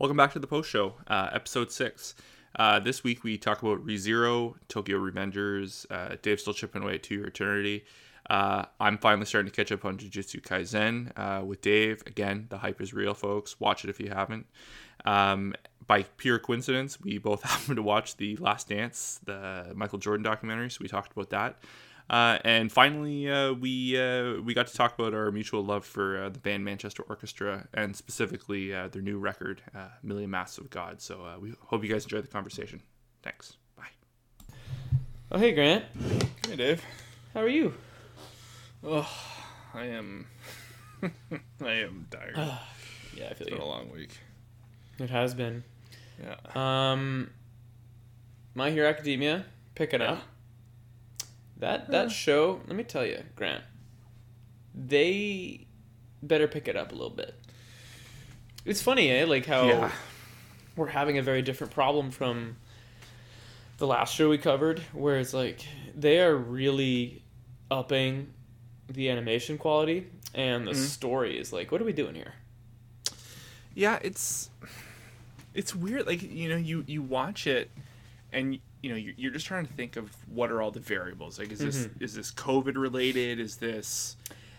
Welcome back to the post show, uh, episode six. Uh, this week we talk about ReZero, Tokyo Revengers. Uh, Dave's still chipping away at To Your Eternity. Uh, I'm finally starting to catch up on Jujutsu Kaisen uh, with Dave. Again, the hype is real, folks. Watch it if you haven't. Um, by pure coincidence, we both happened to watch The Last Dance, the Michael Jordan documentary, so we talked about that. Uh, and finally, uh, we uh, we got to talk about our mutual love for uh, the band Manchester Orchestra and specifically uh, their new record, uh, Million Masks of God. So we hope you guys enjoyed the conversation. Thanks. Bye. Oh, hey, Grant. Hey, Dave. How are you? Oh, I am. I am tired. yeah, I feel like it's been you. a long week. It has been. Yeah. Um, My Hero Academia picking Yeah. up. That that show, let me tell you, Grant. They better pick it up a little bit. It's funny, eh? Like how Yeah. we're having a very different problem from the last show we covered, where it's like they are really upping the animation quality and the Mhm. story is like, what are we doing here? yeah it's it's weird like you know you you watch it and you know you're, you're just trying to think of what are all the variables like is this Mhm. is this covid related is this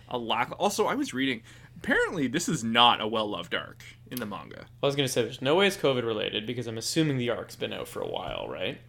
a lack also i was reading apparently this is not a well-loved arc in the manga I was gonna say there's no way it's COVID related because I'm assuming the arc's been out for a while, right?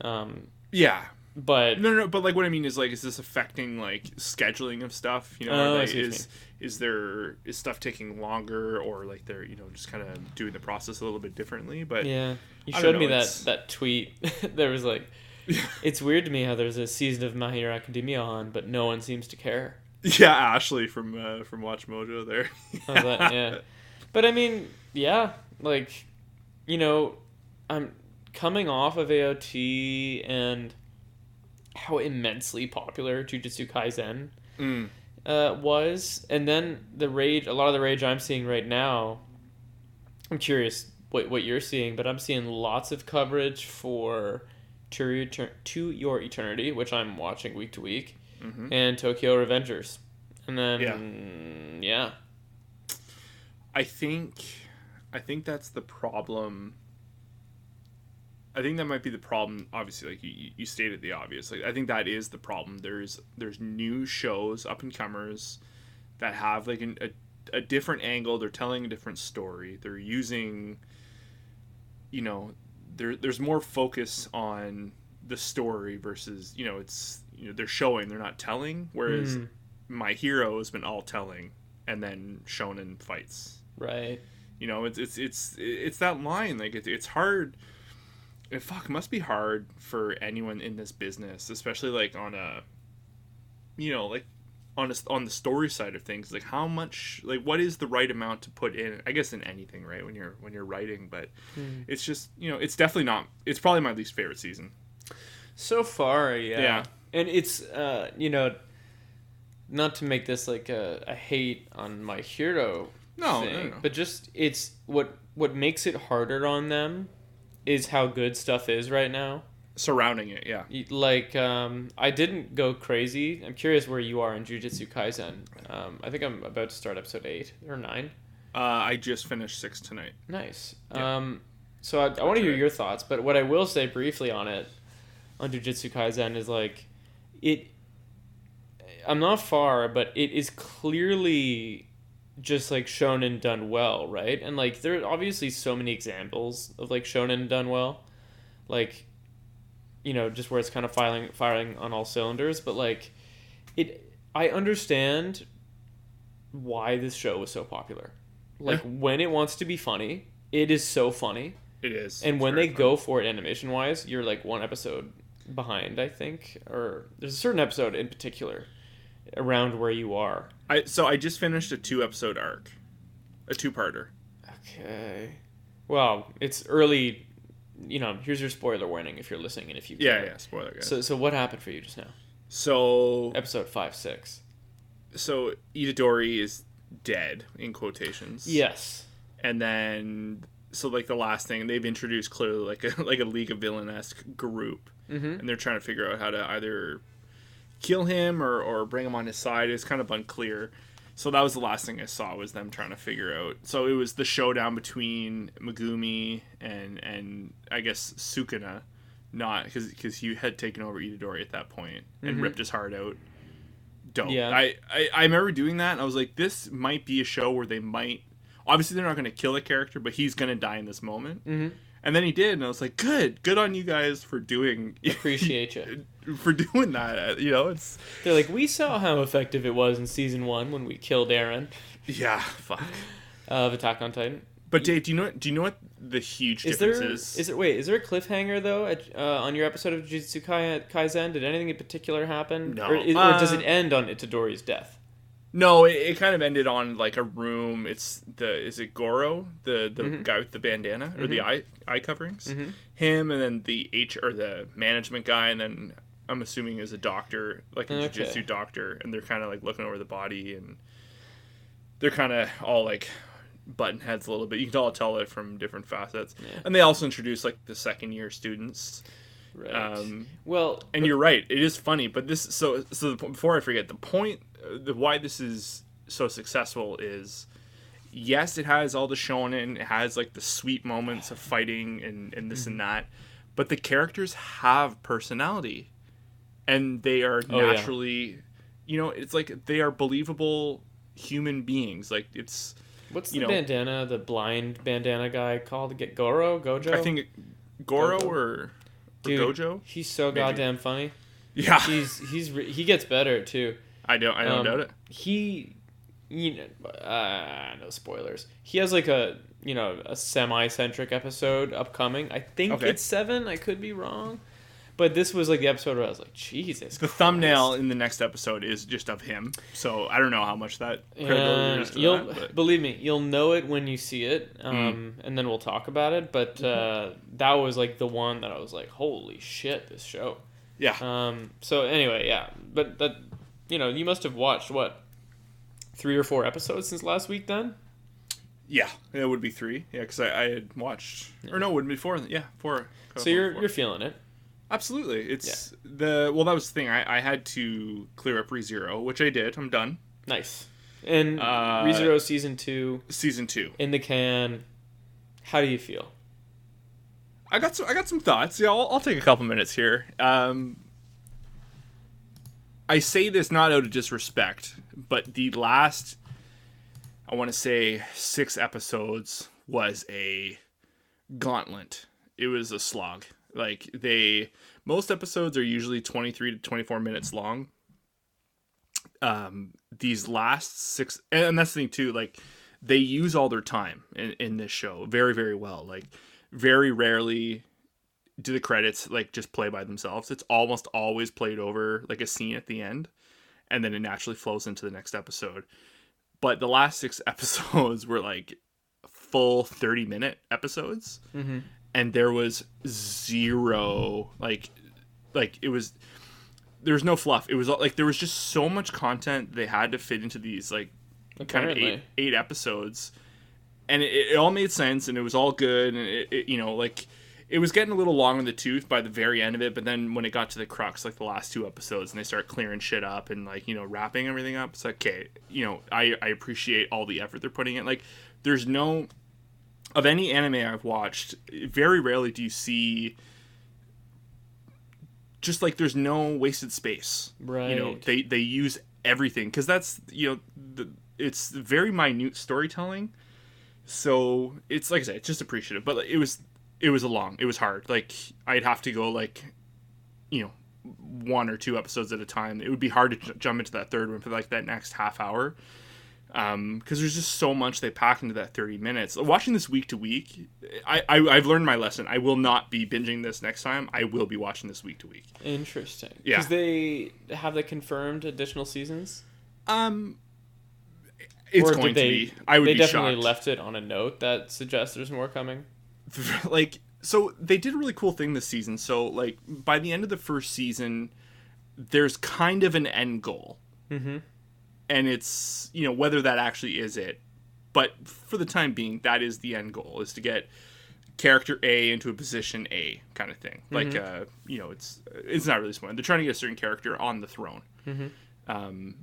Um, yeah but no no no, but like what i mean is like is this affecting like scheduling of stuff? You know Oh, are I they- see what you is is there is stuff taking longer or like they're you know just kind of doing the process a little bit differently but yeah, you showed me know, that it's- that tweet. there was like, it's weird to me how there's a season of My Hero Academia on, but no one seems to care. yeah ashley from uh, from watch mojo there. Was yeah, but I mean, yeah, like, you know, I'm coming off of AOT and how immensely popular Jujutsu Kaisen Mm. uh, was, and then the rage. A lot of the rage I'm seeing right now. I'm curious what what you're seeing, but I'm seeing lots of coverage for to your, to your eternity, which I'm watching week to week, Mhm. and Tokyo Revengers, and then yeah, I think I think that's the problem. I think that might be the problem. Obviously, like you, you stated the obvious. Like I think that is the problem. There's there's new shows, up and comers, that have like an, a a different angle. They're telling a different story. They're using, you know, there there's more focus on the story versus you know it's you know they're showing they're not telling. Whereas Mm, my hero has been all telling and then shown in fights right. you know it's it's it's it's that line like it, it's hard it fuck must be hard for anyone in this business especially like on a you know like on a, on the story side of things like how much like what is the right amount to put in i guess in anything right when you're when you're writing but Mm. it's just you know it's definitely not it's probably my least favorite season So far, yeah. Yeah. And it's uh, you know, not to make this like a, a hate on my hero No, thing, no, no. but just it's what what makes it harder on them is how good stuff is right now. surrounding it yeah Like um, I didn't go crazy. I'm curious where you are in Jujutsu Kaisen. Um, I think I'm about to start episode eight or nine. uh, i just finished six tonight Nice. Yeah. Um, so I, I want to hear your thoughts, but what I will say briefly on it, on Jujutsu Kaisen, is like, it. I'm not far, but it is clearly just like shonen done well, right? And like there are obviously so many examples of like shonen done well, like, you know, just where it's kind of firing firing on all cylinders. But like, it, I understand why this show was so popular. Like when it wants to be funny, it is so funny. it is And It's when they fun. go for it animation wise, you're like one episode behind, I think. Or there's a certain episode in particular around where you are. I so I just finished a two episode arc, a two parter. Okay. Well, it's early. You know, here's your spoiler warning if you're listening and if you Yeah, care. yeah. Spoiler guys. So, so what happened for you just now? So Episode five, six. so Itadori is dead in quotations. Yes. And then so like the last thing they've introduced clearly like a like a League of Villain esque group, Mm-hmm. and they're trying to figure out how to either kill him or or bring him on his side. It's kind of unclear. So that was the last thing I saw was them trying to figure out. So it was the showdown between Megumi and and I guess Sukuna, not because because he had taken over Itadori at that point and ripped his heart out. Dope. Yeah. I, I I remember doing that and I was like, this might be a show where they might. Obviously, they're not going to kill a character, but he's going to die in this moment. Mhm. And then he did, and I was like, good, good on you guys for doing Appreciate you. for doing that. You know, it's They're like, we saw how effective it was in season one when we killed Aaron yeah, fuck. of Attack on Titan. But Dave, do you know what, do you know what the huge Is difference there is? is there wait is there a cliffhanger though at, uh, on your episode of Jujutsu Kai- Kaisen? Did anything in particular happen? No. Or, is, or does Uh, it end on Itadori's death? No, it, it kind of ended on like a room. It's the is it Goro, the the Mm-hmm. guy with the bandana or the eye eye coverings? Mhm. Him and then the H or the management guy, and then I'm assuming is a doctor, like a Okay. jiu-jitsu doctor, and they're kind of like looking over the body, and they're kind of all like button heads a little bit. You can all tell it from different facets, Yeah. and they also introduce like the second year students. Right. Um, well, and you're right it is funny but this so so the, before i forget the point the why this is so successful is yes it has all the shonen it has like the sweet moments of fighting and and this and mm-hmm. that but the characters have personality and they are Oh, yeah. naturally you know it's like they are believable human beings like it's what's the know- bandana, the blind bandana guy called? Get Goro, Gojo. i think goro Gojo. or, or Dude, gojo He's so Maybe. goddamn funny. yeah He's he's he gets better too. I don't i don't Um, doubt it He, you know, uh, no spoilers. He has like a you know a semi-centric episode upcoming. I think Okay. it's seven. I could be wrong, but this was like the episode where I was like, Jesus. The thumbnail in the next episode is just of him, so I don't know how much that Yeah, you'll that. Believe me, you'll know it when you see it, Mm. um, and then we'll talk about it. But uh, that was like the one that I was like, "Holy shit, this show!" yeah, Um, so anyway, yeah, but that you know, you must have watched what three or four episodes since last week. Then yeah, it would be three. Yeah, because I, I had watched, or no, it would be four. Yeah, four. so you're four. you're feeling it. absolutely. It's the well. That was the thing. I, I had to clear up ReZero, which I did. I'm done. Nice. And Uh, ReZero season two Season two. in the can. How do you feel? I got some. I got some thoughts. Yeah, I'll, I'll take a couple minutes here. Um, I say this not out of disrespect, but the last, I want to say, six episodes was a gauntlet. It was a slog. Like they, most episodes are usually twenty three to twenty four minutes long. Um, these last six, and that's the thing too. Like they use all their time in, in this show very very well. Like very rarely do the credits like just play by themselves. It's almost always played over like a scene at the end, and then it naturally flows into the next episode. But the last six episodes were like full 30 minute episodes Mm-hmm. and there was zero like like it was there was no fluff it was like there was just so much content they had to fit into these like kind of eight eight episodes and it, it all made sense and it was all good and it, it you know like it was getting a little long in the tooth by the very end of it but then when it got to the crux like the last two episodes and they start clearing shit up and like you know wrapping everything up it's like okay you know i i appreciate all the effort they're putting in. Like there's no of any anime i've watched very rarely do you see just like there's no wasted space. Right. you know they they use everything because that's you know the, it's very minute storytelling. So it's like i said it's just appreciative but it was it was a long it was hard. Like i'd have to go like you know one or two episodes at a time. It would be hard to j- jump into that third one for like that next half hour. Um because there's just so much they pack into that 30 minutes. Watching this week to week I, I i've learned my lesson. I will not be binging this next time. I will be watching this week to week. Interesting. Yeah. Because they have the confirmed additional seasons. um it's Or going they, to be. I would They definitely shocked. left it on a note that suggests there's more coming. like so they did a really cool thing this season. So like by the end of the first season there's kind of an end goal. Mm-hmm. and it's you know whether that actually is it. But for the time being that is the end goal is to get character a into a position a kind of thing. Like uh you know it's it's not really smart they're trying to get a certain character on the throne. Mhm. um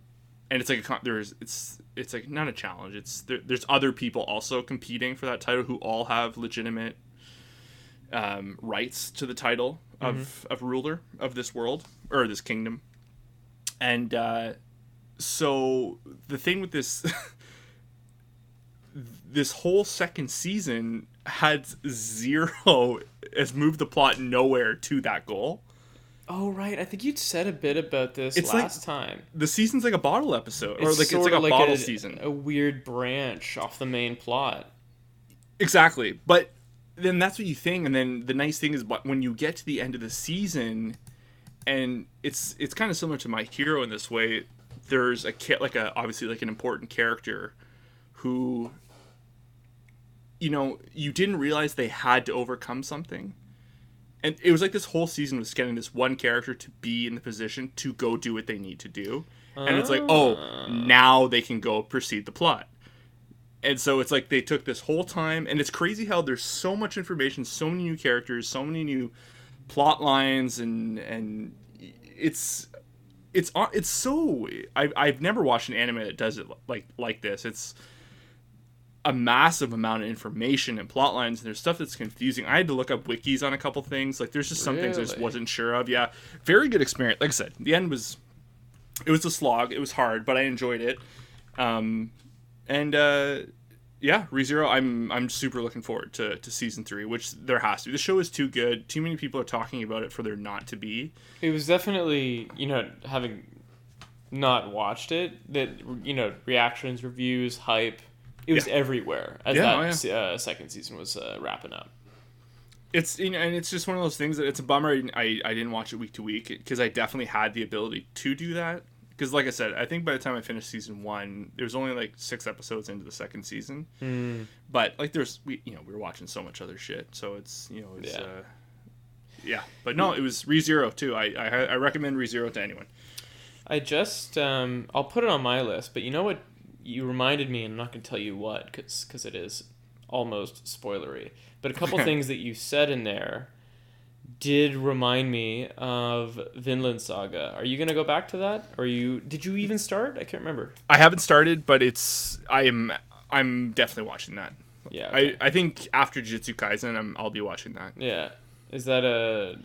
and it's like a, con- there's it's it's like not a challenge. It's there, there's other people also competing for that title who all have legitimate um, rights to the title of of ruler of this world or this kingdom, and uh, so the thing with this this whole second season had zero has moved the plot nowhere to that goal. Oh right, I think you'd said a bit about this It's like- last time. The season's like a bottle episode, or It's like it's like a bottle season. a weird branch off the main plot. Exactly. But then that's what you think and then the nice thing is but when you get to the end of the season and it's it's kind of similar to my hero in this way there's a kid like a obviously like an important character who you know you didn't realize they had to overcome something and it was like this whole season was getting this one character to be in the position to go do what they need to do. And it's like oh ah. now they can go proceed the plot. And so it's like they took this whole time and it's crazy how there's so much information so many new characters so many new plot lines and and it's it's on- it's so I've, I've never watched an anime that does it like like this. It's a massive amount of information and plot lines and there's stuff that's confusing. I had to look up wikis on a couple things. Like there's just some things i just wasn't sure of. Yeah. Very good experience. Like i said the end was it was a slog. It was hard but i enjoyed it. Um and uh yeah rezero i'm i'm super looking forward to to season three which there has to be. The show is too good. Too many people are talking about it for there not to be. It was definitely, you know, having not watched it, that you know, reactions, reviews, hype, it was Yeah. everywhere as Yeah, that oh, yeah. uh, second season was uh, wrapping up. it's you know, and it's just one of those things that it's a bummer I, I, didn't watch it week to week because I definitely had the ability to do that because like I said I think by the time I finished season one there was only like six episodes into the second season Hmm. but like there's we you know we were watching so much other shit so it's you know it's Yeah. uh yeah but no it was ReZero too I I, I recommend ReZero to anyone I just, um, I'll put it on my list, but you know what? You reminded me, and I'm not going to tell you what, because it is almost spoilery. But a couple things that you said in there did remind me of Vinland Saga. Are you going to go back to that? Or you did you even start? I can't remember. I haven't started but it's I am I'm definitely watching that Yeah. okay. I I think after Jujutsu Kaisen I'm I'll be watching that Yeah. Is that a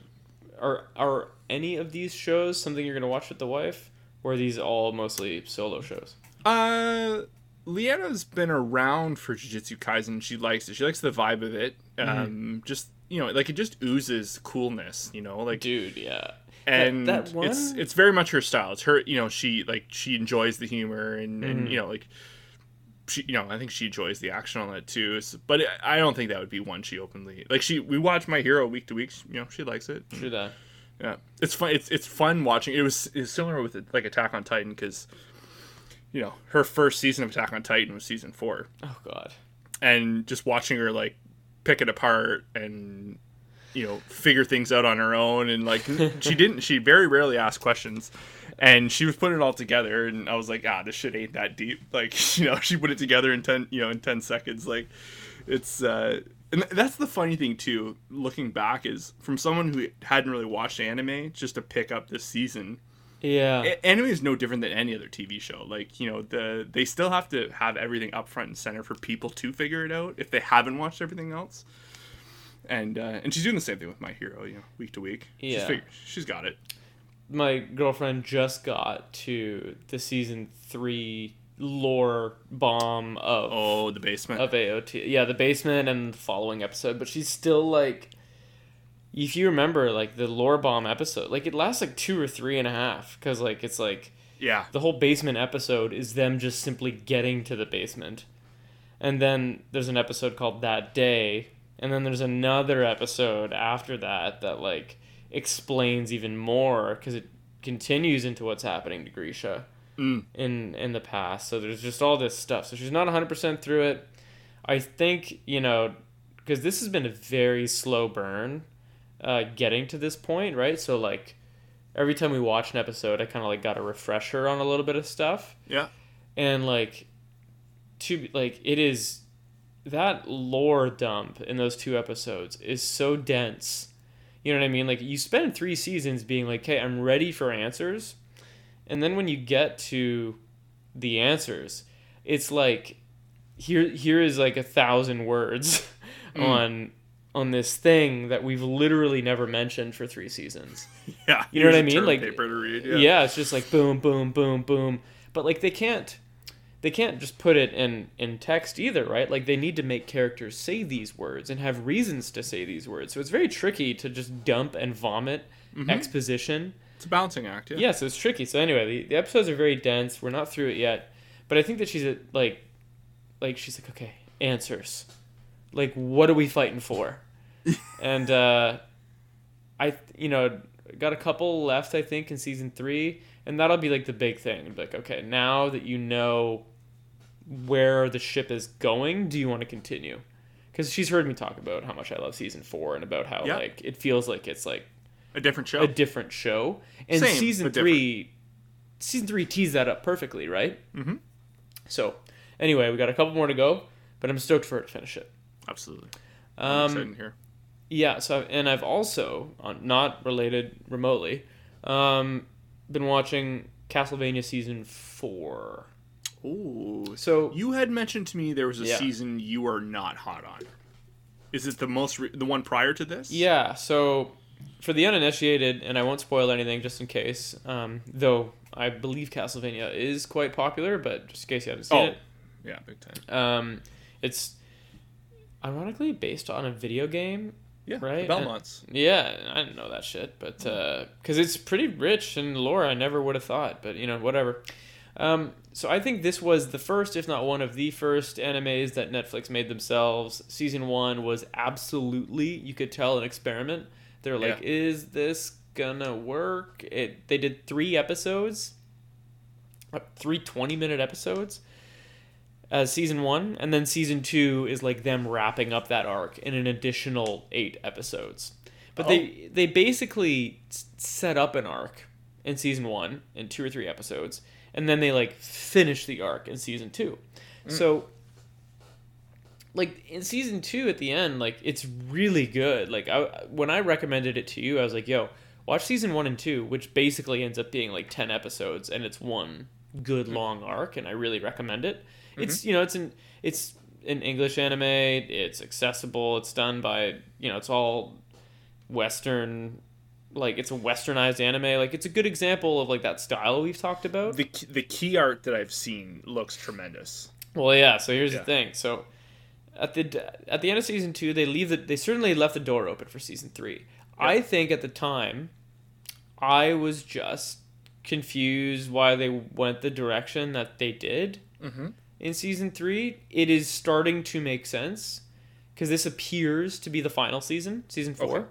are are any of these shows something you're gonna watch with the wife, or are these all mostly solo shows? Uh, Leanna's been around for Jujutsu Kaisen. She likes it. She likes the vibe of it. Um, just you know, like it just oozes coolness. You know, like Dude, yeah. and that it's one- it's very much her style. It's her. You know, she like she enjoys the humor and Mm-hmm. and you know like. She, you know, I think she enjoys the action on it too. But I don't think that would be one she openly like. She we watch My Hero week to week. You know, she likes it. Do that. Yeah, it's fun. It's it's fun watching. It was it's similar with like Attack on Titan because, you know, her first season of Attack on Titan was season four, Oh God. and just watching her like pick it apart and you know figure things out on her own and like she didn't she very rarely asked questions. And she was putting it all together and i was like ah this shit ain't that deep. Like you know she put it together in 10 you know in 10 seconds. Like it's uh and that's the funny thing too looking back is from someone who hadn't really watched anime just to pick up this season Yeah. anime is no different than any other TV show. Like you know, the they still have to have everything up front and center for people to figure it out if they haven't watched everything else. And uh, and she's doing the same thing with My Hero, you know, week to week. She's, Yeah. she's got it. My girlfriend just got to the season three lore bomb of Oh, the basement. of AOT. Yeah, the basement and the following episode, but she's still like if you remember like the lore bomb episode, like it lasts like two or three and a half because like it's like yeah, the whole basement episode is them just simply getting to the basement. And then there's an episode called That Day, and then there's another episode after that that like explains even more because it continues into what's happening to Grisha Mm. in in the past. So there's just all this stuff. So she's not 100% through it. I think, you know, because this has been a very slow burn uh, getting to this point, right? So like every time we watch an episode, I kind of like got a refresher on a little bit of stuff, yeah, and like to like it is that lore dump in those two episodes is so dense. You know what I mean? Like you spend three seasons being like, "Okay, I'm ready for answers," and then when you get to the answers. It's like here here is like a thousand words on on this thing that we've literally never mentioned for three seasons. Yeah, You know what I mean? Like paper to read. yeah. Yeah. it's just like boom, boom, boom, boom. But like they can't they can't just put it in in text either, right? Like they need to make characters say these words and have reasons to say these words. So it's very tricky to just dump and vomit mm-hmm. exposition. It's a balancing act. Yeah. Yeah, so it's tricky. So anyway, the, the episodes are very dense. We're not through it yet, but I think that she's a, like, like she's like, okay, answers. Like, what are we fighting for? and uh, I, you know, got a couple left. I think in season three, and that'll be like the big thing. Like, okay, now that you know where the ship is going, do you want to continue? Because she's heard me talk about how much I love season four and about how Yeah. like it feels like it's like A different show. a different show. And Same, season different. three, season three teased that up perfectly, right? Mhm. So, anyway, we got a couple more to go, but I'm stoked for it to finish it. Absolutely. I'm Um, excited here. Yeah. So, and I've also, uh, not related remotely, um, been watching Castlevania season four. Ooh. So You had mentioned to me there was a Yeah. season you are not hot on. Is it the most re- the one prior to this? Yeah, so for the uninitiated, and I won't spoil anything just in case, um, though I believe Castlevania is quite popular, but just in case you haven't seen Oh. it, Yeah, big time. um, it's ironically based on a video game. Yeah, Right, The and- Belmonts. Yeah, I didn't know that shit, but because it's pretty rich in lore, I never would have thought. But you know, whatever. Um, so I think this was the first, if not one of the first animes that Netflix made themselves. Season one was absolutely, you could tell, an experiment. They're like, Yeah. is this gonna work? It. They did three episodes, uh, three 20 minute episodes as season one, and then season two is like them wrapping up that arc in an additional eight episodes. But they oh. they basically set up an arc in season one in two or three episodes, and then they like finish the arc in season two. Mm. So like in season two at the end, like it's really good. Like I when I recommended it to you, I was like, "Yo, watch season one and two, which basically ends up being like ten episodes, and it's one good mm. long arc, and I really recommend it. It's you know it's an it's an English anime. It's accessible. It's done by you know it's all Western. Like it's a westernized anime. Like it's a good example of like that style we've talked about. The key- the key art that I've seen looks tremendous. Well, yeah. So here's Yeah. the thing. So at the at the end of season two, they leave the they certainly left the door open for season three. I think at the time, I was just confused why they went the direction that they did Mhm. In season three. It is starting to make sense because this appears to be the final season, season four.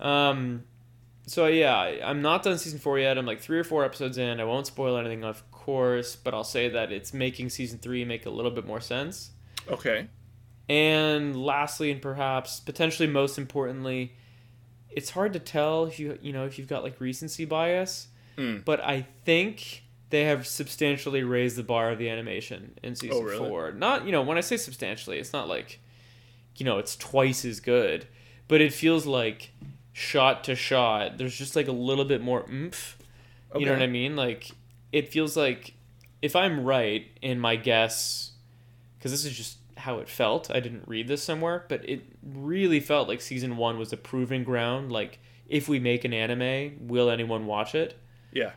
Um, so yeah, I'm not done season four yet. I'm like three or four episodes in. I won't spoil anything, of course, but I'll say that it's making season three make a little bit more sense. Okay. And lastly, and perhaps potentially most importantly, it's hard to tell if you you know if you've got like recency bias, Mm. but I think they have substantially raised the bar of the animation in oh, season Oh, really? four. Not you know when I say substantially, it's not like you know it's twice as good, but it feels like shot to shot. There's just like a little bit more oomph. You know what I mean? Like it feels like if I'm right in my guess, because this is just how it felt. I didn't read this somewhere, but it really felt like season one was a proving ground. Like if we make an anime, will anyone watch it? Yeah.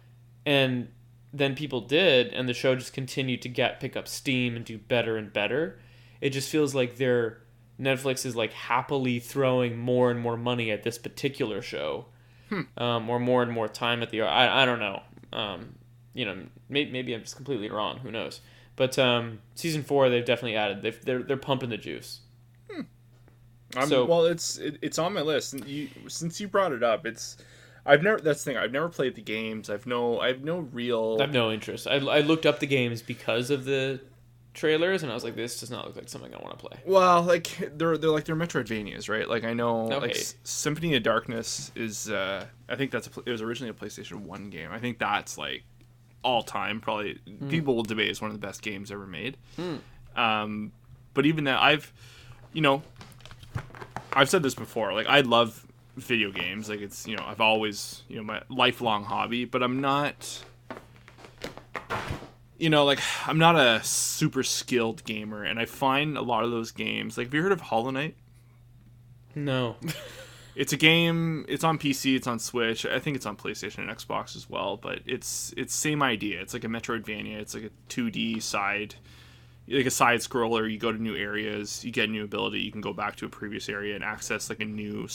and then people did and the show just continued to get pick up steam and do better and better. It just feels like they're netflix is like happily throwing more and more money at this particular show. Um, or more and more time at the i, I don't know. Um, you know maybe, maybe i'm just completely wrong. Who knows? But um, season four they've definitely added they've, they're, they're pumping the juice. I'm, So- well, it's it, it's on my list. And you, since you brought it up, it's I've never. That's the thing. I've never played the games. I've no. I have no real. i have no interest I, I looked up the games because of the trailers and i was like this does not look like something i want to play Well, like they're they're like they're Metroidvanias, right? Like I know, Okay. S- Symphony of Darkness is. uh I think that's a. It was originally a PlayStation One game. I think that's like all time. Probably people will debate it's one of the best games ever made. Um, but even that, I've, you know, I've said this before. Like I love video games. Like it's you know I've always you know my lifelong hobby. But I'm not. you know, like I'm not a super skilled gamer, and I find a lot of those games. Like, have you heard of Hollow Knight? No. It's a game. It's on PC. It's on Switch. I think it's on PlayStation and Xbox as well. But it's it's same idea. It's like a Metroidvania. It's like a 2D side, like a side scroller. You go to new areas. You get a new ability. You can go back to a previous area and access like a new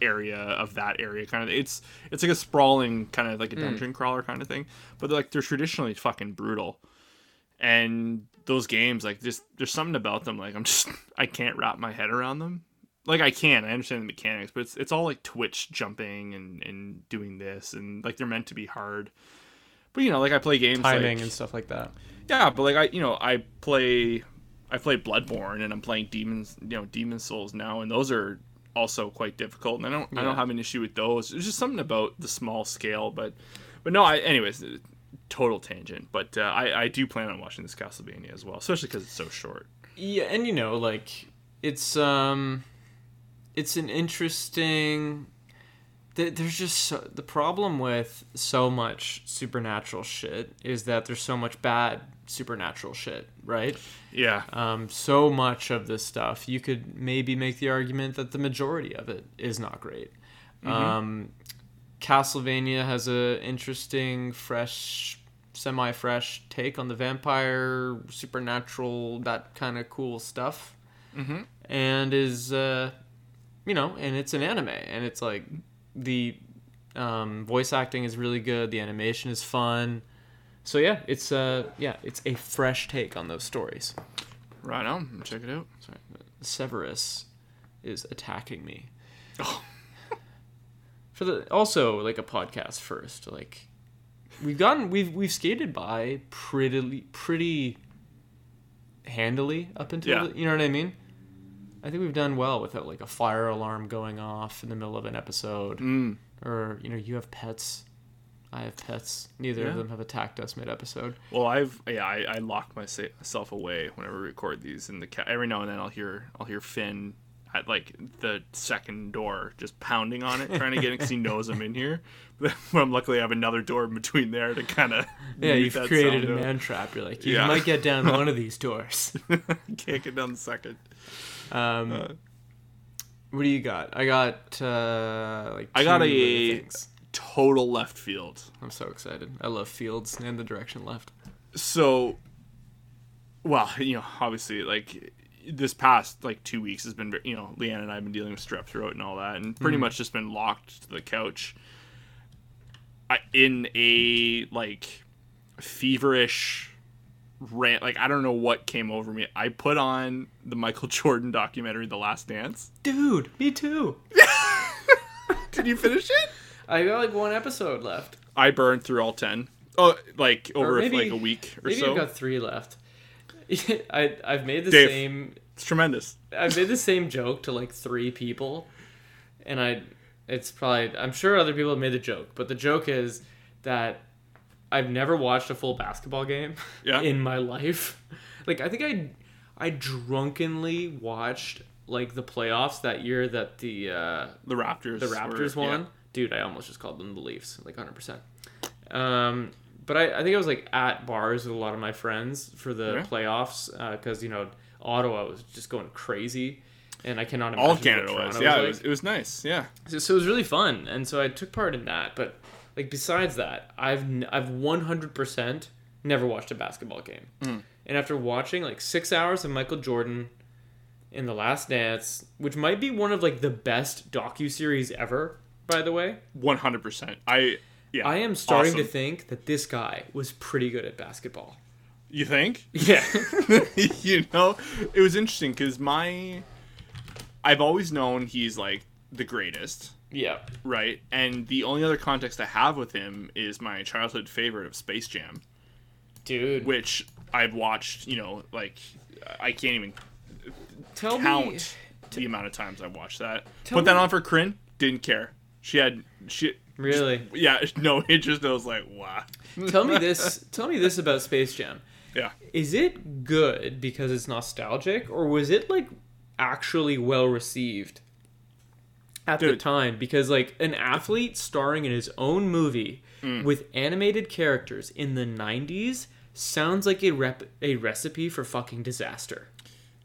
area of that area. Kind of. It's it's like a sprawling kind of like a hmm. dungeon crawler kind of thing. But they're like they're traditionally fucking brutal. And those games, like just there's something about them. Like I'm just I can't wrap my head around them like I can, I understand the mechanics, but it's it's all like Twitch jumping and and doing this and like they're meant to be hard. But you know, like I play games Timing like, and stuff like that. yeah, but like I you know I play I play Bloodborne and I'm playing Demons you know Demon Souls now and those are also quite difficult and I don't I don't have an issue with those. It's just something about the small scale, but but no, I anyways total tangent. But uh, I I do plan on watching this Castlevania as well, especially because it's so short. Yeah, and you know, like it's um it's an interesting there's just so, the problem with so much supernatural shit is that there's so much bad supernatural shit, right? Yeah, Um, so much of this stuff, you could maybe make the argument that the majority of it is not great. Um, Castlevania has a interesting, fresh, semi-fresh take on the vampire, supernatural, that kind of cool stuff, mm-hmm. and is, uh, you know, and it's an anime, and it's like the um, voice acting is really good, the animation is fun. So yeah, it's uh yeah, it's a fresh take on those stories. right on. Check it out. Sorry, Severus is attacking me. Oh. For the also like a podcast first, like we've gotten we've we've skated by pretty pretty handily up until Yeah. the, you know what I mean. I think we've done well without like a fire alarm going off in the middle of an episode, Mm. or you know you have pets, I have pets. Neither Yeah. of them have attacked us mid episode. Well, I've yeah, I, I lock myself away whenever we record these. and the ca- every now and then I'll hear I'll hear Finn at like the second door just pounding on it, trying to get it because he knows I'm in here. But I'm luckily I have another door in between there to kind of Yeah, you've created a man trap. You're like, you Yeah. might get down one of these doors. Can't get down the second. Um, Uh, what do you got? I got uh, like I got a-. Total left field. I'm so excited. I love fields and the direction left. so well you know obviously like this past like two weeks has been you know leanne and i have been dealing with strep throat and all that and pretty much just been locked to the couch I, in a like feverish rant like i don't know what came over me i put on the michael jordan documentary the last dance Dude, me too. did you finish it I got like one episode left. i burned through all 10 oh like over maybe- like a week or Maybe so I've got three left. I I've made the Dave. same it's tremendous I've made the same joke to like three people, and I it's probably I'm sure other people have made the joke, but the joke is that I've never watched a full basketball game Yeah. in my life. Like I think I I drunkenly watched like the playoffs that year that the uh, the raptors the Raptors were- yeah. won. Dude, I almost just called them the Leafs, like 100%. Um, but I, I think I was like at bars with a lot of my friends for the Yeah. playoffs because, you know, Ottawa was just going crazy. And I cannot imagine all Canada was. Yeah, it like. was, it was nice. Yeah. So, so it was really fun, and so I took part in that. But like besides that, I've I've one hundred percent never watched a basketball game. Mm. And after watching like six hours of Michael Jordan in The Last Dance, which might be one of like the best docu series ever, by the way, One hundred percent. I yeah. I am starting to think that this guy was pretty good at basketball. You think? Yeah. you know, it was interesting because my, I've always known he's like the greatest, yeah. right? And the only other context I have with him is my childhood favorite of Space Jam, Dude, which I've watched. You know, like I can't even tell me count the amount of times I've watched that. Put that me- on for Corinne. Didn't care. She had she. Really? Yeah, no interest. I was like, wow. tell me this tell me this about Space Jam. Yeah. Is it good because it's nostalgic, or was it like actually well received at the time? Because like an athlete starring in his own movie Mm. with animated characters in the '90s sounds like a rep a recipe for fucking disaster.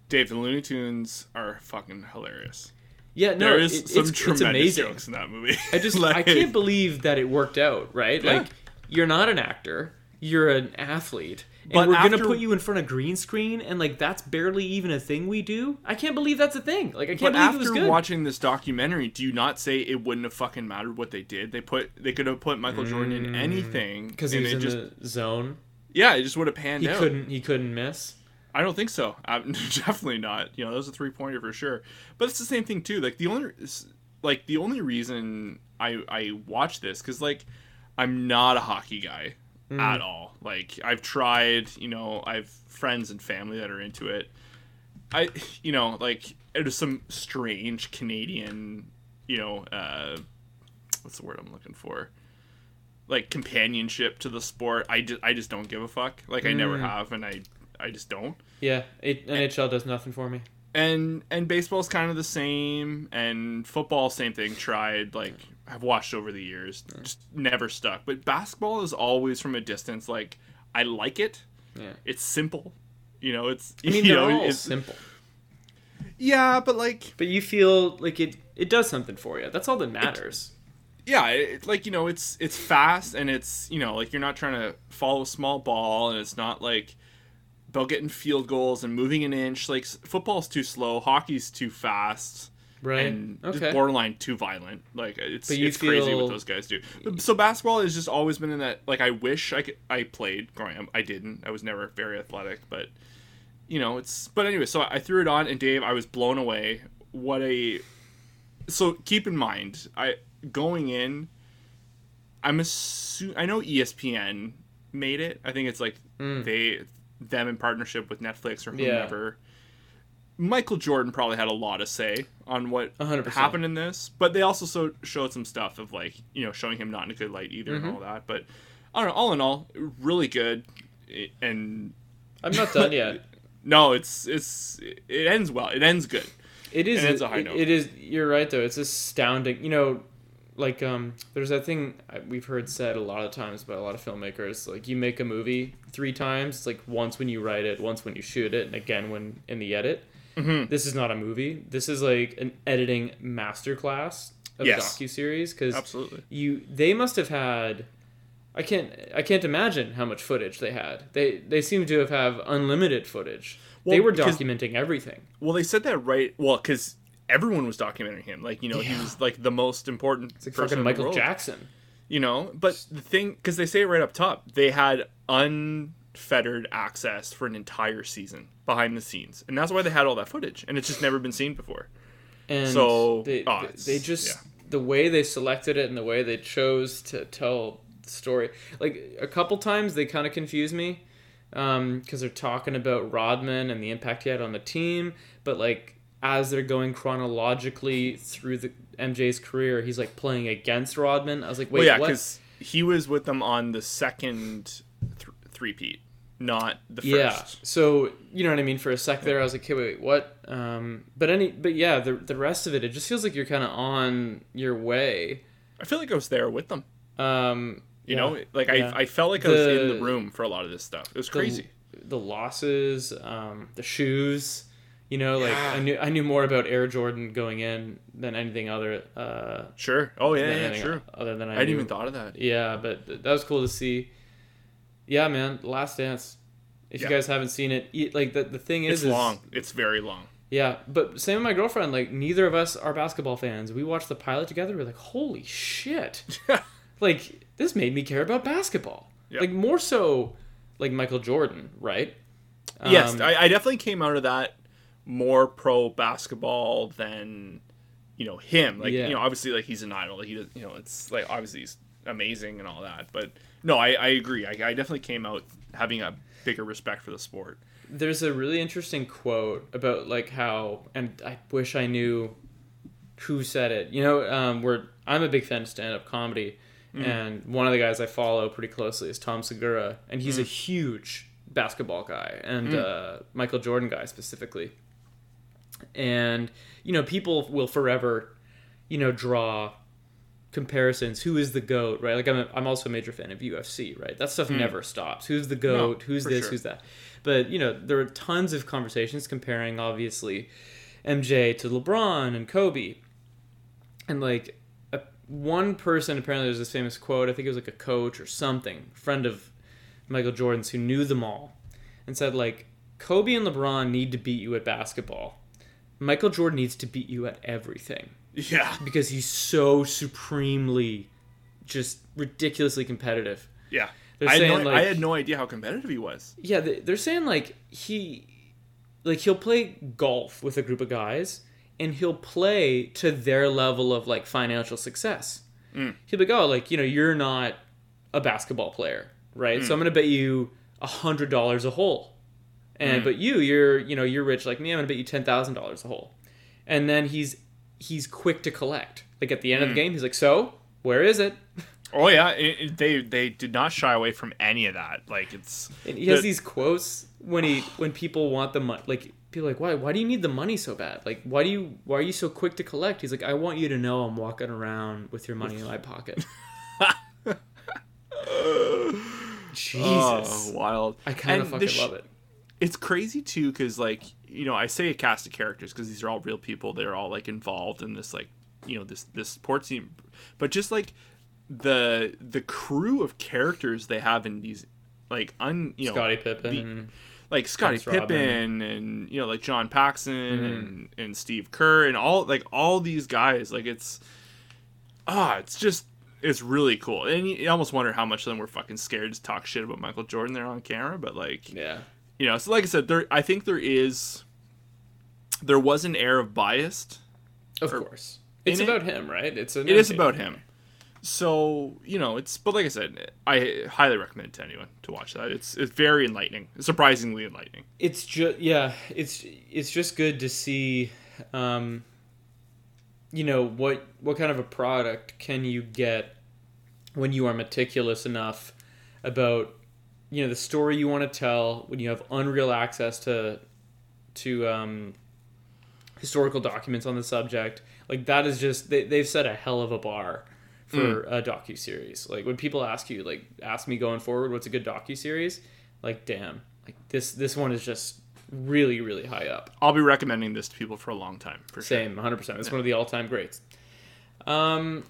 Dave, the Looney Tunes are fucking hilarious. Yeah, no, there is it- some it's, it's tremendous amazing. jokes in that movie. I just like, I can't believe that it worked out, right? Yeah. Like you're not an actor, you're an athlete. And But we're gonna put you in front of green screen and like that's barely even a thing we do. I can't believe that's a thing. Like I can't But believe it was after good. watching this documentary, do you not say it wouldn't have fucking mattered what they did? They put they could have put Michael Jordan in mm, anything because he was in just the zone. yeah, it just would have panned He out. couldn't he couldn't miss. I don't think so. I'm definitely not. You know, that was a three pointer for sure. But it's the same thing too. Like the only like the only reason I I watch this because like I'm not a hockey guy Mm. at all. Like I've tried. You know, I've friends and family that are into it. I you know like it was some strange Canadian. You know, uh, what's the word I'm looking for? Like companionship to the sport. I just I just don't give a fuck. Like I never Mm. have, and I I just don't Yeah, it, NHL does nothing for me. and and baseball's kind of the same and football same thing tried like i've watched over the years just never stuck. But basketball is always from a distance like i like it. Yeah. it's simple. You know it's I mean, you know all it's simple, yeah but like but you feel like it it does something for you. That's all that matters. yeah it, like you know it's it's fast and it's you know like you're not trying to follow a small ball and it's not like about getting field goals and moving an inch. Like football's too slow. Hockey's too fast Right. and just okay. borderline too violent. Like it's it's crazy what those guys do. So basketball has just always been in that. Like I wish I could, I played growing up. I didn't. I was never very athletic, but you know it's. But anyway, so I threw it on, and Dave, I was blown away. What a. So keep in mind, I going in. I'm assu- I know ESPN made it. I think it's like they them in partnership with Netflix or Mm. Yeah. Michael Jordan probably had a lot to say on what 100%. happened in this, but they also so showed some stuff of like you know showing him not in a good light either Mm-hmm. and all that. But I don't know. All in all, really good. And I'm not done yet. no, it's it's it ends well. It ends good. It is. And it's a high it- note. it is. You're right though. It's astounding. You know, like um, there's that thing we've heard said a lot of times by a lot of filmmakers. Like you make a movie three times. It's like once when you write it, once when you shoot it, and again when in the edit. Mm-hmm. This is not a movie. This is like an editing masterclass of Yes. a docu series because Absolutely. you they must have had. I can't. I can't imagine how much footage they had. They they seem to have have unlimited footage. they were documenting everything. Well, they said that right. Well, because everyone was documenting him. Like you know, he was like the most important It's like person fucking in the Michael. Jackson. You know, but the thing, because they say it right up top, they had unfettered access for an entire season behind the scenes, and that's why they had all that footage, and it's just never been seen before. And So, they, oh, they- just yeah. the way they selected it and the way they chose to tell the story. Like a couple times they kind of confuse me um, because they're talking about Rodman and the impact he had on the team, but like as they're going chronologically through the MJ's career, he's like playing against Rodman. I was like, wait, well, yeah, what? because he was with them on the second three-peat, not the first. Yeah. So you know what I mean. For a sec there, I was like, "Okay, wait, what?" Um, but any, but yeah, the the rest of it, it just feels like you're kind of on your way. I feel like I was there with them. Um, You yeah. know, like yeah. I, I felt like I was in The- the room for a lot of this stuff. It was crazy. The, losses, um, the shoes. You know, like Yeah. I knew I knew more about Air Jordan going in than anything other. Uh, Sure. Oh yeah, yeah, sure. Other than I, I hadn't knew. even thought of that. Yeah, but that was cool to see. Yeah, man, Last Dance. If Yeah. you guys haven't seen it, like the the thing is, It's is long. It's very long. Yeah, but same with my girlfriend. Like neither of us are basketball fans. We watched the pilot together. We're like, holy shit! like this made me care about basketball. Yep. Like more so, like Michael Jordan, right? yes, Um, I, I definitely came out of that more pro basketball than you know him. Like Yeah. you know, obviously, like he's an idol. Like, he does, you know, it's like obviously he's amazing and all that. But no, I, I agree. I, I definitely came out having a bigger respect for the sport. there's a really interesting quote about like how, and I wish I knew who said it. You know, um, where I'm a big fan of stand up comedy, and one of the guys I follow pretty closely is Tom Segura, and he's a huge basketball guy and uh, Michael Jordan guy specifically. And you know, people will forever, you know, draw comparisons. Who is the goat, right? Like I'm, a, I'm also a major fan of UFC, right? That stuff hmm. never stops. Who's the goat? No, who's this? sure. Who's that? But you know, there are tons of conversations comparing, obviously, MJ to LeBron and Kobe, and like a, one person apparently there's this famous quote. I think it was like a coach or something, friend of Michael Jordan's who knew them all, and said like Kobe and LeBron need to beat you at basketball. Michael Jordan needs to beat you at everything Yeah. because he's so supremely just ridiculously competitive. Yeah. They're I had, no, like- I had no idea how competitive he was. Yeah, they- they're saying like he like he'll play golf with a group of guys and he'll play to their level of like financial success. Mm. He'll be like, "Oh, like, you know, you're not a basketball player, right? So I'm going to bet you a $100 a hole." And Mm. but you, you're, you know, you're rich like me. I'm going to bet you $10,000 a hole. And then he's he's quick to collect. Like at the end of the hmm. game, he's like, "So, where is it?" Oh yeah, it, it- they they did not shy away from any of that. Like it's And he has The- these quotes when he when people want the money. Like people are like, why why do you need the money so bad? Like why do you why are you so quick to collect? He's like, I want you to know I'm walking around with your money in my pocket. Jesus, oh, wild. I kind of fucking sh- love it. It's crazy too, because like you know, I say a cast of characters because these are all real people. They're all like involved in this like you know this this sports team, but just like the the crew of characters they have in these like un you know Scottie Pippen. the- like Rodman. Pippen and you know like John Paxson Mm-hmm. and and Steve Kerr and all like all these guys like it's ah it's just it's really cool and you, you almost wonder how much of them were fucking scared to talk shit about Michael Jordan there on camera but like yeah, you know so like I said there I think there is there was an air of biased. of course. It's in it- about him, right? It's an it is about him so you know it's but like I said I highly recommend it to anyone to watch that it's it's very enlightening surprisingly enlightening it's just yeah it's it's just good to see um you know what what kind of a product can you get when you are meticulous enough about you know the story you want to tell when you have unreal access to to um historical documents on the subject like that is just they, they've set a hell of a bar for a docu series like when people ask you like ask me going forward what's a good docu series like damn. Like this this one is just really really high up. I'll be recommending this to people for a long time for sure. same 100% it's one of the all-time greats. Um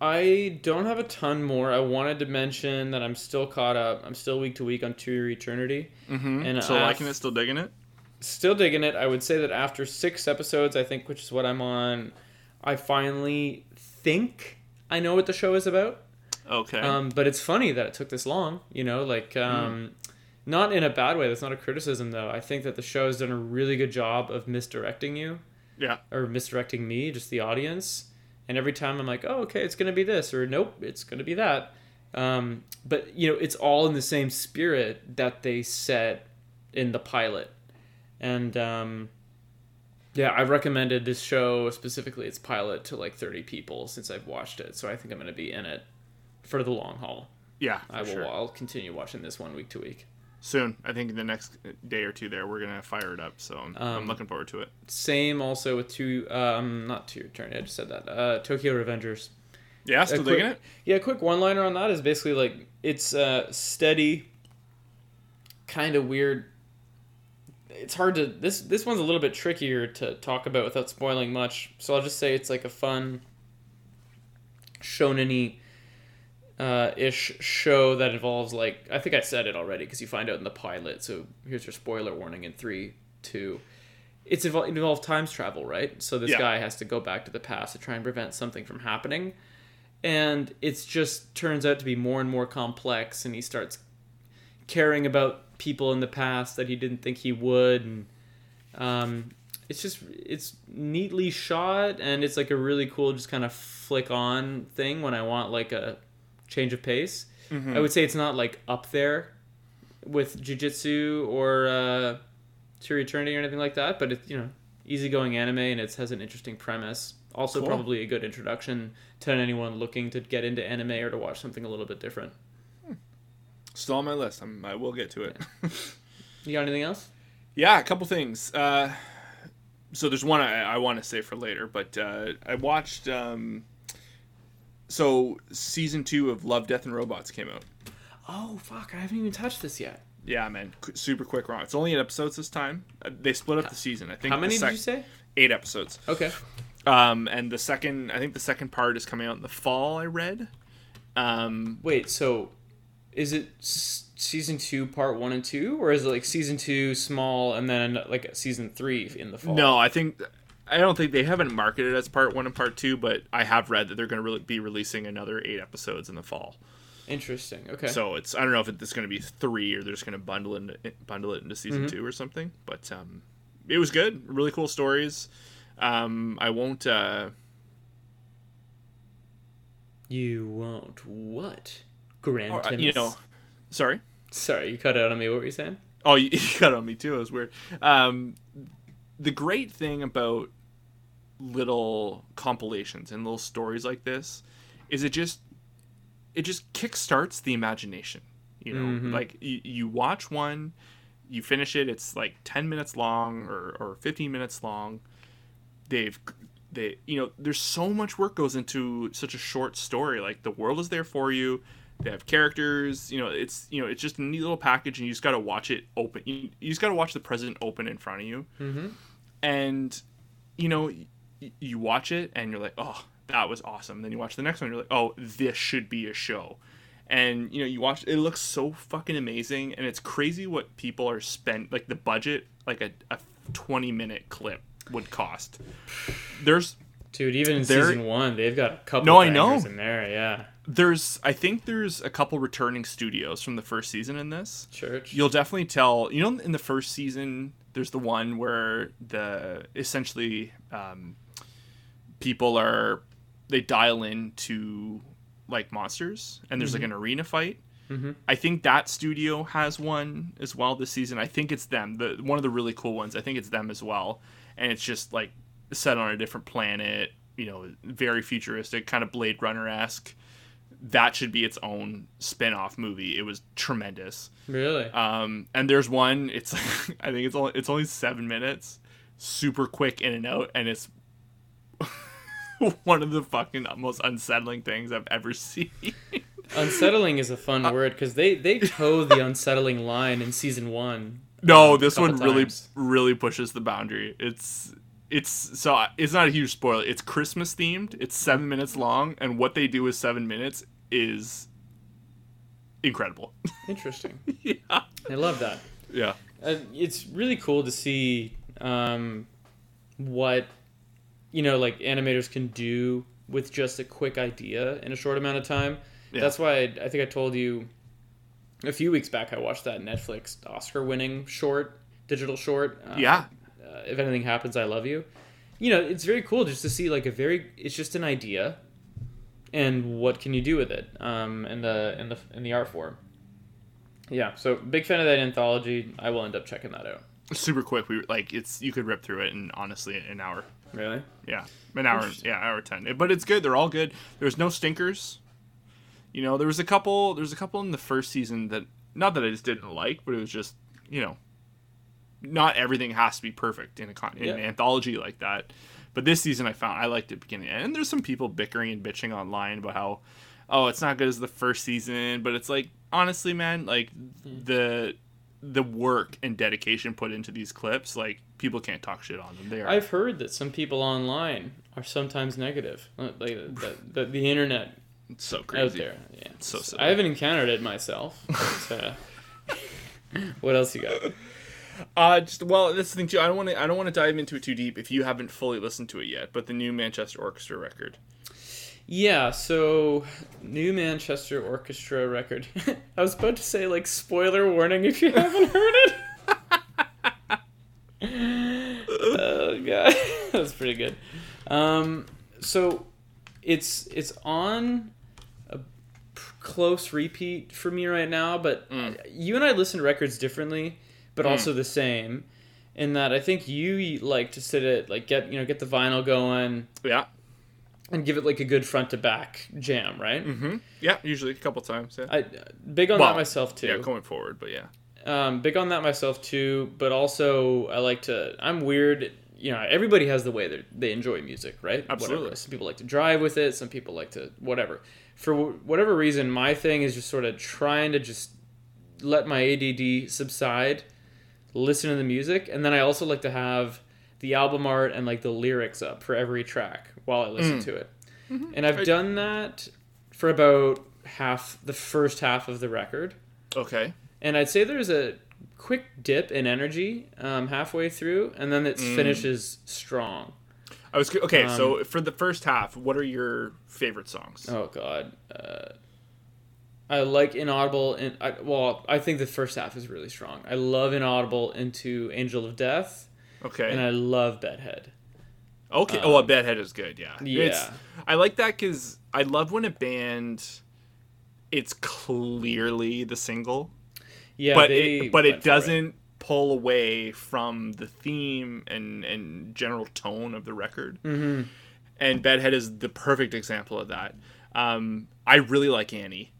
i don't have a ton more i wanted to mention that i'm still caught up i'm still week to week on to your eternity Mm-hmm. And still af- liking it, still digging it. still digging it i would say that after six episodes i think which is what i'm on i finally think i know what the show is about Okay. um, but it's funny that it took this long, you know, like um, not in a bad way. That's not a criticism, though. I think that the show has done a really good job of misdirecting you yeah. or misdirecting me, just the audience. And every time I'm like, oh, okay, it's gonna be this, or nope, it's gonna be that. Um, but you know, it's all in the same spirit that they set in the pilot. And um, yeah, I've recommended this show specifically its pilot to like 30 people since I've watched it. So I think I'm gonna be in it for the long haul. Yeah. I will. sure. I'll continue watching this one week to week. Soon. I think in the next day or two there, we're going to fire it up. So I'm, I'm Um, looking forward to it. Same also with two. Um, not two. Turn. I just said that. Uh, Tokyo Revengers. Yeah, still quick- digging it? Yeah, quick one liner on that is basically like it's uh, steady, kind of weird. It's hard to this this one's a little bit trickier to talk about without spoiling much. So I'll just say it's like a fun shonen uh, ish show that involves like I think I said it already because you find out in the pilot. So here's your spoiler warning in three, two. It's invol- it involves times travel, right? So this Yeah. guy has to go back to the past to try and prevent something from happening and it's just turns out to be more and more complex and he starts caring about people in the past that he didn't think he would and um, it's just it's neatly shot and it's like a really cool just kind of flick on thing when i want like a change of pace i would say it's not like up there with jujutsu or uh to eternity or anything like that but it's you know easygoing anime and it has an interesting premise also Cool. probably a good introduction to anyone looking to get into anime or to watch something a little bit different Still on my list. I'm, I will get to it. you got anything else Yeah, a couple things. Uh, so there's one I, I want to say for later, but uh, I watched um, so season two of Love, Death, and Robots came out. Oh fuck! I haven't even touched this yet. Yeah, man, Qu- super quick run. It's only eight episodes this time. Uh, They split up the season. I think. How many sec- did you say? Eight episodes. Okay. Um, and the second, I think the second part is coming out in the fall. I read. Um, Wait. So, is it s- season two, part one and two, or is it like season two, small, and then like season three in the fall? no, I think. I don't think they haven't marketed it as part one and part two, but I have read that they're going to really be releasing another eight episodes in the fall. Interesting. Okay. So it's I don't know if it's going to be three or they're just going to bundle it bundle it into season Mm-hmm. two or something. But um, it was good, really cool stories. Um, I won't. Uh, you won't what? Grand. or, uh, you know, sorry. Sorry, you cut out on me. What were you saying? Oh, you, you got on me too. It was weird. Um, the great thing about little compilations and little stories like this is it just it just kickstarts the imagination. You know, like you, you watch one, you finish it. It's like ten minutes long or or fifteen minutes long. They've they you know there's so much work goes into such a short story. Like the world is there for you. They have characters. You know, it's you know it's just a neat little package, and you just got to watch it open. You, you just got to watch the president open in front of you, Mm-hmm. and you know you watch it and you're like, oh, that was awesome. Then you watch the next one, you're like, oh, this should be a show. And you know, you watch it looks so fucking amazing, and it's crazy what people are spent like the budget like a, a 20 minute clip would cost. There's Dude, even in season one, they've got a couple. No, I know. in there. Yeah. there's I think there's a couple returning studios from the first season in this. Church. You'll definitely tell. You know, in the first season, there's the one where the essentially um, people are they dial into like monsters, and there's like an arena fight. Mhm. I think that studio has one as well this season. I think it's them. The one of the really cool ones. I think it's them as well, and it's just like set on a different planet. You know, very futuristic, kind of Blade Runner esque. That should be its own spin-off movie. It was tremendous. Really? Um, and there's one. It's I think it's only it's only seven minutes, super quick in and out, and it's one of the fucking most unsettling things I've ever seen. unsettling is a fun Uh, word because they they toe the unsettling line in season one. no, this one really times. really pushes the boundary. It's it's so it's not a huge spoiler. It's Christmas themed. It's seven minutes long, and what they do with seven minutes is incredible. Interesting. yeah, I love that. yeah, Uh, it's really cool to see um, what you know, like animators can do with just a quick idea in a short amount of time. Yeah. That's why I, I think I told you a few weeks back. I watched that Netflix Oscar-winning short, digital short. uh, yeah. uh, if anything happens, I love you. You know, it's very cool just to see like a very. It's just an idea, and what can you do with it? Um, in the in the in the art form. Yeah, so big fan of that anthology. I will end up checking that out. Super quick. We like it's you could rip through it in honestly an hour. Really? Yeah, an hour. Yeah, hour ten. But it's good. They're all good. There's no stinkers. You know, there was a couple. There's a couple in the first season that not that I just didn't like, but it was just you know, not everything has to be perfect in a con- in an anthology like that. But this season, I found I liked it beginning, and there's some people bickering and bitching online about how, oh, it's not good as the first season. But it's like honestly, man, like hmm. the the work and dedication put into these clips, like people can't talk shit on them. They are I've heard that some people online are sometimes negative. Uh, Like the, the, the internet it's so crazy out there. Yeah. it's So silly. I haven't encountered it myself. But, uh, what else you got? Uh, just well, that's the thing too. I don't want to. I don't want to dive into it too deep if you haven't fully listened to it yet. But the new Manchester Orchestra record. Yeah, so new Manchester Orchestra record. I was about to say like spoiler warning if you haven't heard it. oh god, that's pretty good. Um, so it's it's on a close repeat for me right now, but you and I listen to records differently, but also the same. In that I think you like to sit at like get you know get the vinyl going Yeah. and give it like a good front to back jam, right? Mm-hmm. Yeah. Usually a couple times. Yeah. I big on Well, that myself too. yeah. Going forward, but yeah. Um, big on that myself too, but also I like to. I'm weird you know everybody has the way that they enjoy music, right? Absolutely. Whatever. Some people like to drive with it. Some people like to whatever. For wh- whatever reason, my thing is just sort of trying to just let my ADD subside, listen to the music, and then I also like to have the album art and like the lyrics up for every track while I listen to it. And I've I- done that for about half the first half of the record Okay. And I'd say there's a quick dip in energy um, halfway through, and then it finishes strong. I was okay. Um, so for the first half, what are your favorite songs? Oh God, uh, I like Inaudible, and I, well, I think the first half is really strong. I love Inaudible into Angel of Death, Okay. and I love Bedhead. Okay. oh, a bedhead is good. Yeah. yeah. It's, I like that because I love when a band, it's clearly the single, Yeah, but it, but it doesn't pull away from the theme and and general tone of the record. Mm-hmm. And bedhead is the perfect example of that. Um, I really like Annie.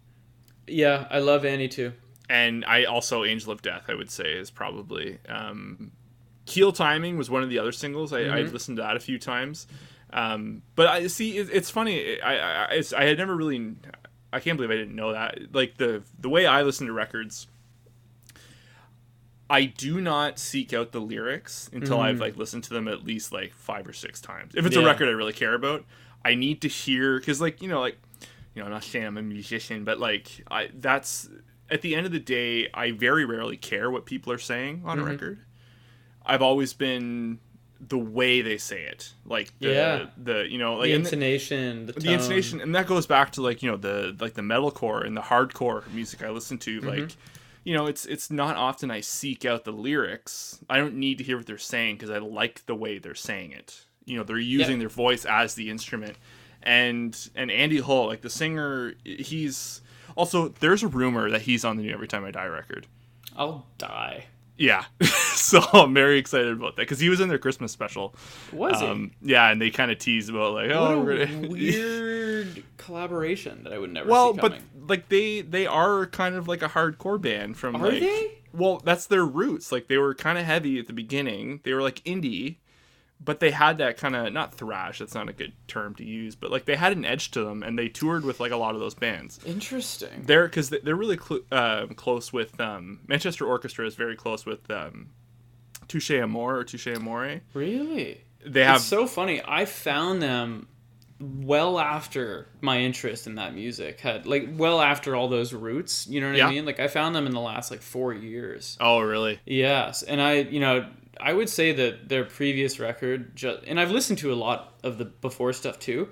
Yeah, I love Annie too. and I also Angel of Death. I would say is probably um, Keel Timing was one of the other singles. I, I listened to that a few times, um, but I see it, it's funny. I I, it's, I had never really. I can't believe I didn't know that. Like the the way I listen to records. I do not seek out the lyrics until I've like listened to them at least like five or six times. If it's a record I really care about, I need to hear because like you know like you know I'm not saying I'm a musician, but like I that's at the end of the day, I very rarely care what people are saying on a record. I've always been the way they say it, like the Yeah. the you know like The the- intonation, the, the tone. intonation and that goes back to like you know the like the metalcore and the hardcore music i listen to Mm-hmm. like you know it's it's not often i seek out the lyrics. I don't need to hear what they're saying because i like the way they're saying it. You know they're using their voice as the instrument. And and andy hull like the singer he's also there's a rumor that he's on the new every time i die record. I'll die. Yeah. So i'm very excited about that because he was in their christmas special. Was he? um yeah and they kind of teased about like What oh gonna- weird collaboration that I would never well see but like they they are kind of like a hardcore band from Are like they? well that's their roots. Like they were kind of heavy at the beginning. They were like indie but they had that kind of not thrash that's not a good term to use but like they had an edge to them and they toured with like a lot of those bands Interesting. they're because they're really cl- uh, close with um, manchester orchestra is very close with um, touche amore or touche amore Really? they have It's so funny. I found them well after my interest in that music had like well after all those roots. You know what Yeah. I mean? Like I found them in the last like four years. oh really Yes, and I you know I would say that their previous record just and I've listened to a lot of the before stuff too,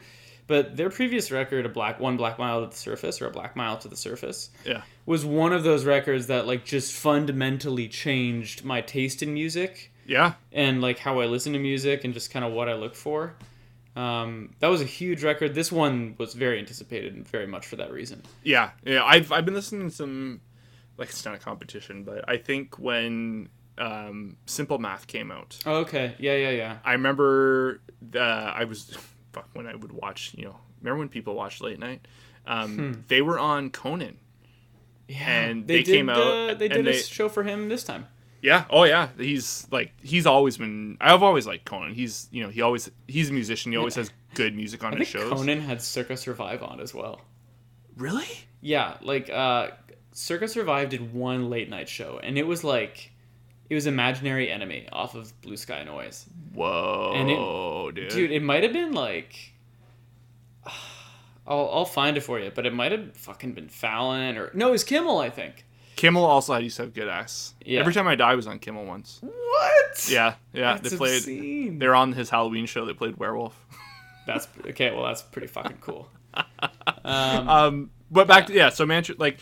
but their previous record, a black one black mile to the surface or a black mile to the surface, yeah was one of those records that like just fundamentally changed my taste in music yeah and like how I listen to music and just kind of what I look for. Um, that was a huge record. This one was very anticipated and very much for that reason. Yeah, yeah. I've I've been listening to some, like it's not a competition, but I think when um, Simple Math came out, Oh, okay. Yeah, yeah, yeah. I remember uh, I was when I would watch. You know, remember when people watched late night? Um, They were on Conan. Yeah. And they came out, Uh, they did a they- show for him this time. Yeah. Oh yeah. He's like he's always been. I've always liked Conan. He's you know he always he's a musician. He always has good music on I his shows. Conan had Circa Survive on as well. Really? Yeah, like uh, Circa Survive did one late night show, and it was like it was Imaginary Enemy off of Blue Sky Noise. Whoa, And dude. Dude, it might have been like. I'll, I'll find it for you, but it might have fucking been Fallon or no, it was Kimmel, I think. Kimmel also used to have good ass. Yeah. Every time I die was on Kimmel once. What? Yeah, yeah. That's they played. obscene. They're on his Halloween show. They played werewolf. That's okay. Well, that's pretty fucking cool. Um, but back to yeah. So Manchester, like,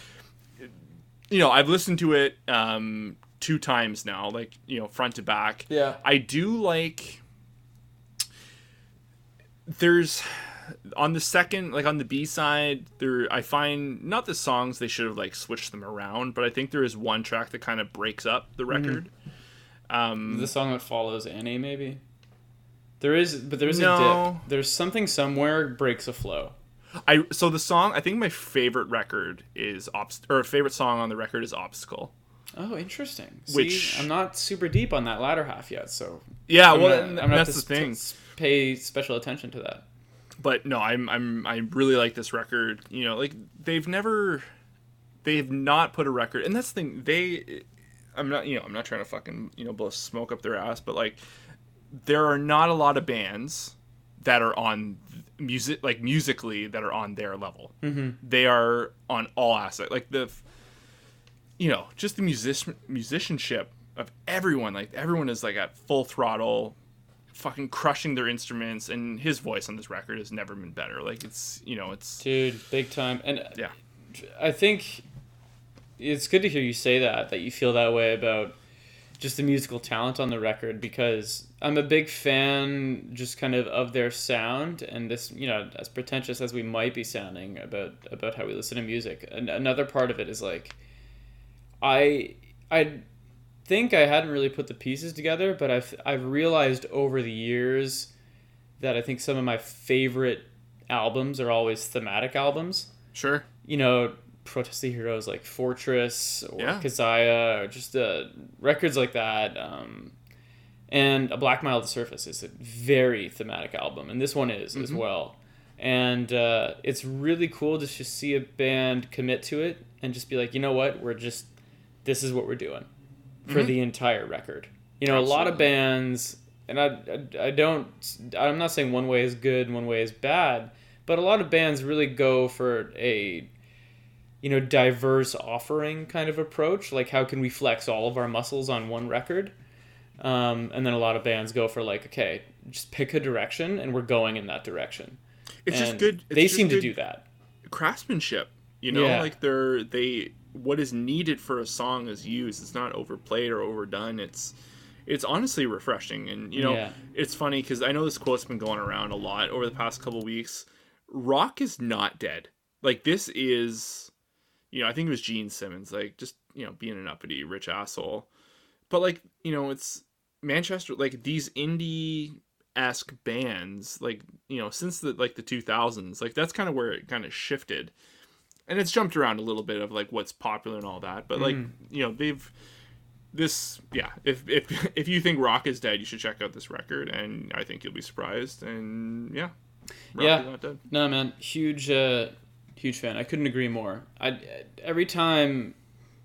you know, I've listened to it um two times now, like you know, front to back. Yeah. I do like. There's on the second, like on the B side, there I find not the songs they should have like switched them around, but I think there is one track that kind of breaks up the record. Um, The song that follows Annie, maybe. There is, but there's a No. dip. There's something somewhere breaks a flow. I so the song I think my favorite record is obst or favorite song on the record is Obstacle. Oh, interesting. Which- I'm not super deep on that latter half yet, so Yeah, I'm well, gonna- I'm that's the thing. pay special attention to that. but no, I'm I'm I really like this record. You know, like they've never they've not put a record, and that's the thing. They, I'm not you know I'm not trying to fucking you know blow smoke up their ass, but like there are not a lot of bands that are on music like musically that are on their level. Mm-hmm. They are on all aspects, like the you know just the music musicianship of everyone. Like everyone is like at full throttle fucking crushing their instruments and his voice on this record has never been better like it's you know it's Dude, big time. And uh, yeah I think it's good to hear you say that that you feel that way about just the musical talent on the record because I'm a big fan just kind of of their sound and this you know as pretentious as we might be sounding about about how we listen to music and another part of it is like I I think I hadn't really put the pieces together but I've I've realized over the years that I think some of my favorite albums are always thematic albums sure you know, Protest the Hero's like Fortress or Yeah. Kezia or just uh, records like that. Um, and A Black Mile to Surface is a very thematic album, and this one is as well. And uh, it's really cool to just see a band commit to it and just be like, you know what, we're just, this is what we're doing for the entire record. You know, a lot of bands, and I, I, I don't, I'm not saying one way is good and one way is bad, but a lot of bands really go for a you know diverse offering kind of approach. Like how can we flex all of our muscles on one record? Um, and then a lot of bands go for like okay just pick a direction and we're going in that direction. It's just good it's they just seem to do that. craftsmanship you know Yeah. like they're they what is needed for a song is used. It's not overplayed or overdone. It's it's honestly refreshing. And you know Yeah. it's funny because i know this quote's been going around a lot over the past couple weeks. Rock is not dead. Like this is you know i think it was gene simmons like just you know being an uppity rich asshole. But like you know it's manchester like these indie esque bands like you know since the like the 2000s like that's kind of where it kind of shifted and it's jumped around a little bit of like what's popular and all that but like you know they've this yeah if if if you think rock is dead you should check out this record and i think you'll be surprised and yeah. Rock Yeah. is not dead. No man huge uh huge fan. I couldn't agree more. I every time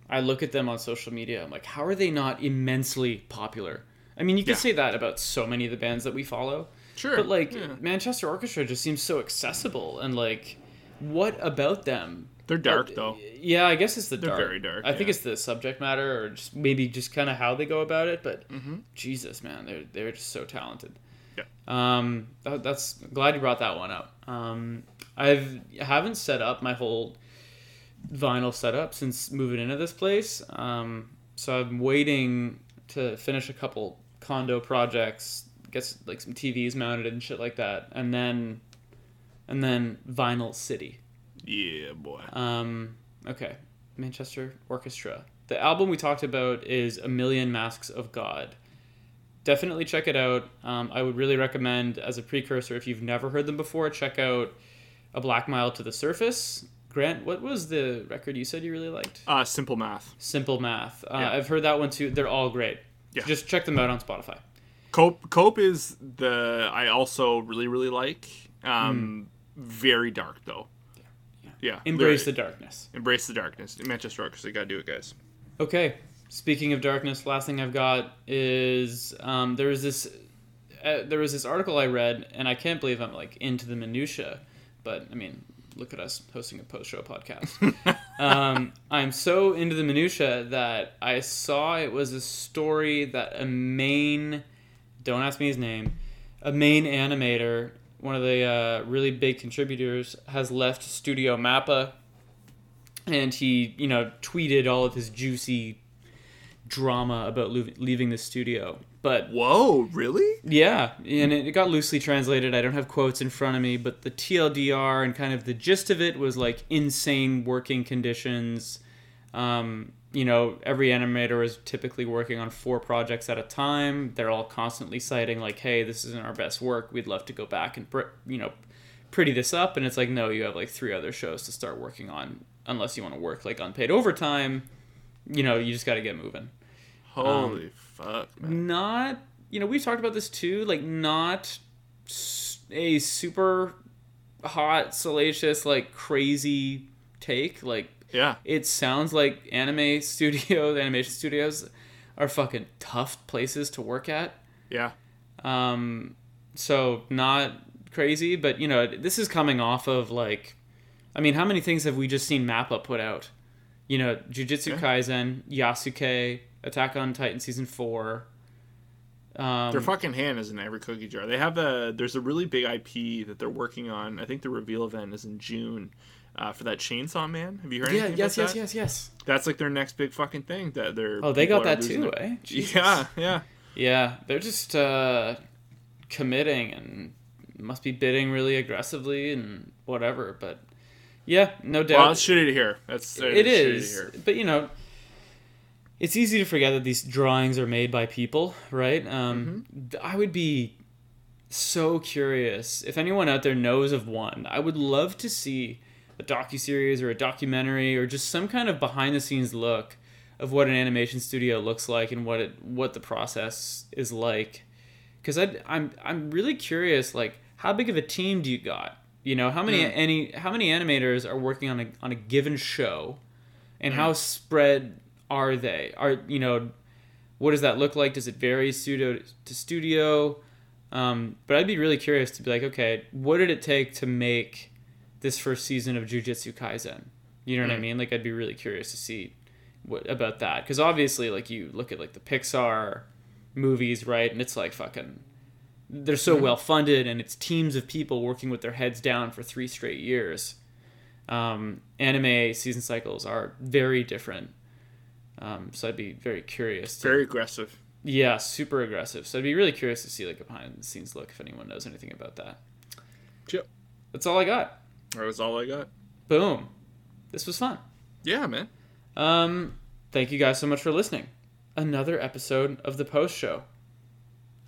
i look at them on social media i'm like how are they not immensely popular? I mean you can Yeah. say that about so many of the bands that we follow sure. But like yeah. Manchester Orchestra just seems so accessible and like what about them? they're dark though Yeah, I guess it's the They're dark. very dark, I think it's the subject matter or just maybe just kind of how they go about it. But Mm-hmm. Jesus, man, they're they're just so talented. Yeah. Um, that, that's glad you brought that one up. Um, I've haven't set up my whole vinyl setup since moving into this place. Um, so I'm waiting to finish a couple condo projects, get like some TVs mounted and shit like that, and then and then Vinyl City. yeah boy Um, okay, Manchester Orchestra. The album we talked about is A Million Masks of God. Definitely check it out. Um, I would really recommend, as a precursor, if you've never heard them before, check out A Black Mile to the Surface. Grant, what was the record you said you really liked? uh simple math Simple Math. Uh, Yeah. I've heard that one too. They're all great. Yeah. Just check them out on Spotify. cope cope is the i also really really like um very dark though yeah, Yeah. Embrace the darkness. embrace the darkness manchester orchestra gotta do it guys Okay. Speaking of darkness, last thing I've got is um, there was this uh, there was this article I read, and I can't believe I'm like into the minutia, but I mean, look at us hosting a post show podcast. um, I'm so into the minutia that I saw it was a story that a main don't ask me his name, a main animator, one of the uh, really big contributors, has left Studio Mappa and he you know tweeted all of his juicy drama about lo- leaving the studio. But whoa really? Yeah and it, it got loosely translated. I don't have quotes in front of me but the tldr and kind of the gist of it was like insane working conditions. Um, you know every animator is typically working on four projects at a time they're all constantly citing like hey this isn't our best work we'd love to go back and you know pretty this up and it's like no you have like three other shows to start working on unless you want to work like unpaid overtime you know, you just got to get moving. Holy um, fuck, man. Not, you know, we've talked about this too. Like, not a super hot, salacious, like crazy take. Like, Yeah. it sounds like anime studios, animation studios, are fucking tough places to work at. Yeah. Um, so not crazy, but you know, this is coming off of like, I mean, how many things have we just seen Mappa put out? You know, Jujutsu Yeah. Kaisen, Yasuke, Attack on Titan season four. Um, Their fucking hand is in every cookie jar. They have a there's a really big IP that they're working on. I think the reveal event is in June uh, for that Chainsaw Man. Have you heard yeah, anything yes, about yes, that? yes, yes. That's like their next big fucking thing that they're. Oh, they got that too, their- eh? Jesus. Yeah, yeah. Yeah, they're just uh, committing and must be bidding really aggressively and whatever. But yeah, no doubt. Well, it's shitty to hear. That's it it's shitty to is hear. but you know it's easy to forget that these drawings are made by people right um, Mm-hmm. i would be so curious if anyone out there knows of one i would love to see a docu-series or a documentary or just some kind of behind the scenes look of what an animation studio looks like and what it what the process is like. Because i'm i'm really curious like how big of a team do you got? You know how many Mm. any how many animators are working on a on a given show and Mm. how spread are they? Are you know what does that look like? Does it vary studio to studio? Um, but i'd be really curious to be like okay what did it take to make this first season of jujutsu kaisen. You know what i Mm. mean? Like i'd be really curious to see what about that. Because obviously like you look at like the pixar movies right? And it's like fucking they're so Mhm. well funded and it's teams of people working with their heads down for three straight years. Um, anime season cycles are very different. Um, so i'd be very curious to, Very aggressive. yeah super aggressive. So i'd be really curious to see like a behind the scenes look if anyone knows anything about that. Yep. that's all i got That was all I got. boom this was fun Yeah, man. um, thank you guys so much for listening another episode of the post show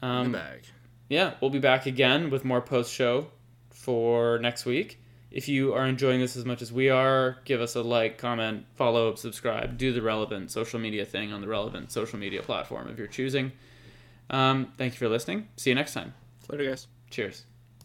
um, In the bag. yeah, we'll be back again with more post show for next week. If you are enjoying this as much as we are, give us a like, comment, follow, subscribe, do the relevant social media thing on the relevant social media platform of your choosing. Um, thank you for listening. See you next time. Later, guys. Cheers.